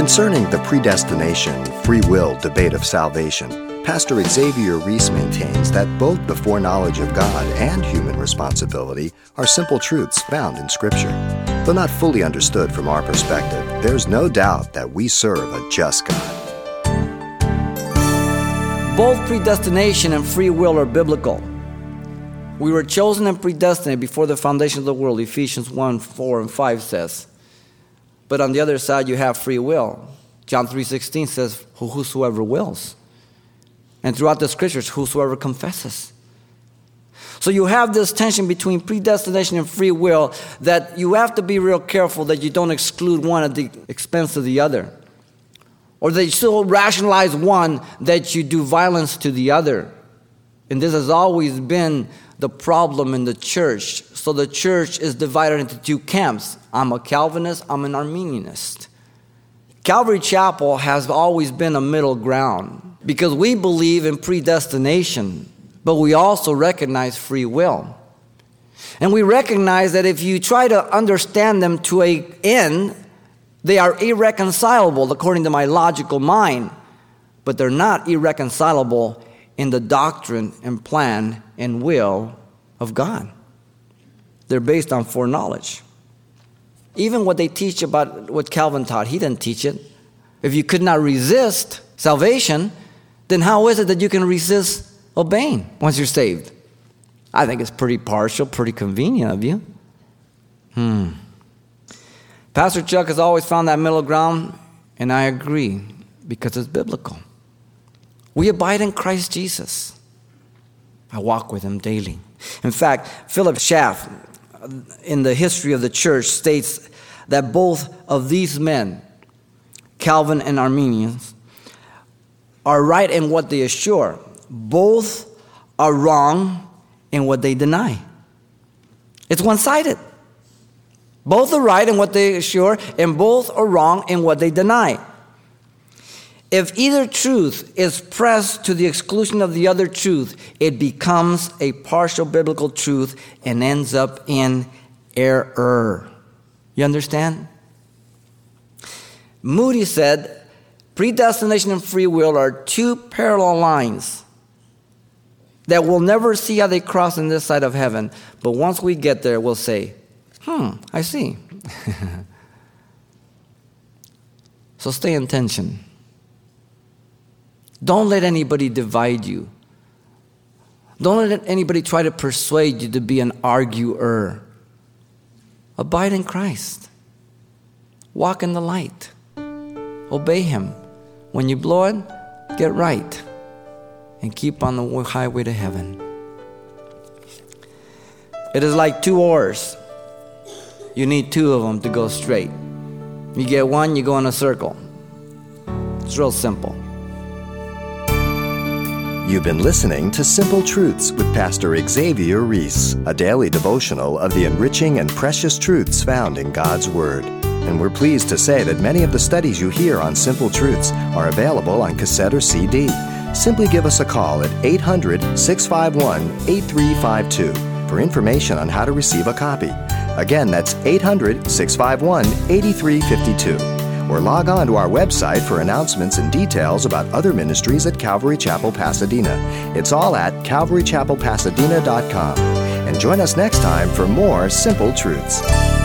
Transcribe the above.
Concerning the predestination, free will debate of salvation, Pastor Xavier Reese maintains that both the foreknowledge of God and human responsibility are simple truths found in Scripture. Though not fully understood from our perspective, there's no doubt that we serve a just God. Both predestination and free will are biblical. We were chosen and predestined before the foundation of the world, Ephesians 1 4 and 5 says. But on the other side, you have free will. John 3.16 says, whosoever wills. And throughout the scriptures, whosoever confesses. So you have this tension between predestination and free will that you have to be real careful that you don't exclude one at the expense of the other. Or that you still rationalize one that you do violence to the other. And this has always been the problem in the church. So the church is divided into two camps. I'm a Calvinist, I'm an Arminianist. Calvary Chapel has always been a middle ground because we believe in predestination, but we also recognize free will. And we recognize that if you try to understand them to a end, they are irreconcilable according to my logical mind, but they're not irreconcilable in the doctrine and plan and will of God. They're based on foreknowledge. Even what they teach about what Calvin taught, he didn't teach it. If you could not resist salvation, then how is it that you can resist obeying once you're saved? I think it's pretty partial, pretty convenient of you. Hmm. Pastor Chuck has always found that middle ground, and I agree because it's biblical. We abide in Christ Jesus. I walk with him daily. In fact, Philip Schaff, uh, in the history of the church, states that both of these men, Calvin and Arminius, are right in what they assure. Both are wrong in what they deny. It's one sided. Both are right in what they assure, and both are wrong in what they deny. If either truth is pressed to the exclusion of the other truth, it becomes a partial biblical truth and ends up in error. You understand? Moody said predestination and free will are two parallel lines that we'll never see how they cross on this side of heaven. But once we get there, we'll say, hmm, I see. so stay in tension. Don't let anybody divide you. Don't let anybody try to persuade you to be an arguer. Abide in Christ. Walk in the light. Obey Him. When you blow it, get right. And keep on the highway to heaven. It is like two oars. You need two of them to go straight. You get one, you go in a circle. It's real simple. You've been listening to Simple Truths with Pastor Xavier Reese, a daily devotional of the enriching and precious truths found in God's Word. And we're pleased to say that many of the studies you hear on Simple Truths are available on cassette or CD. Simply give us a call at 800 651 8352 for information on how to receive a copy. Again, that's 800 651 8352 or log on to our website for announcements and details about other ministries at Calvary Chapel, Pasadena. It's all at calvarychapelpasadena.com. And join us next time for more Simple Truths.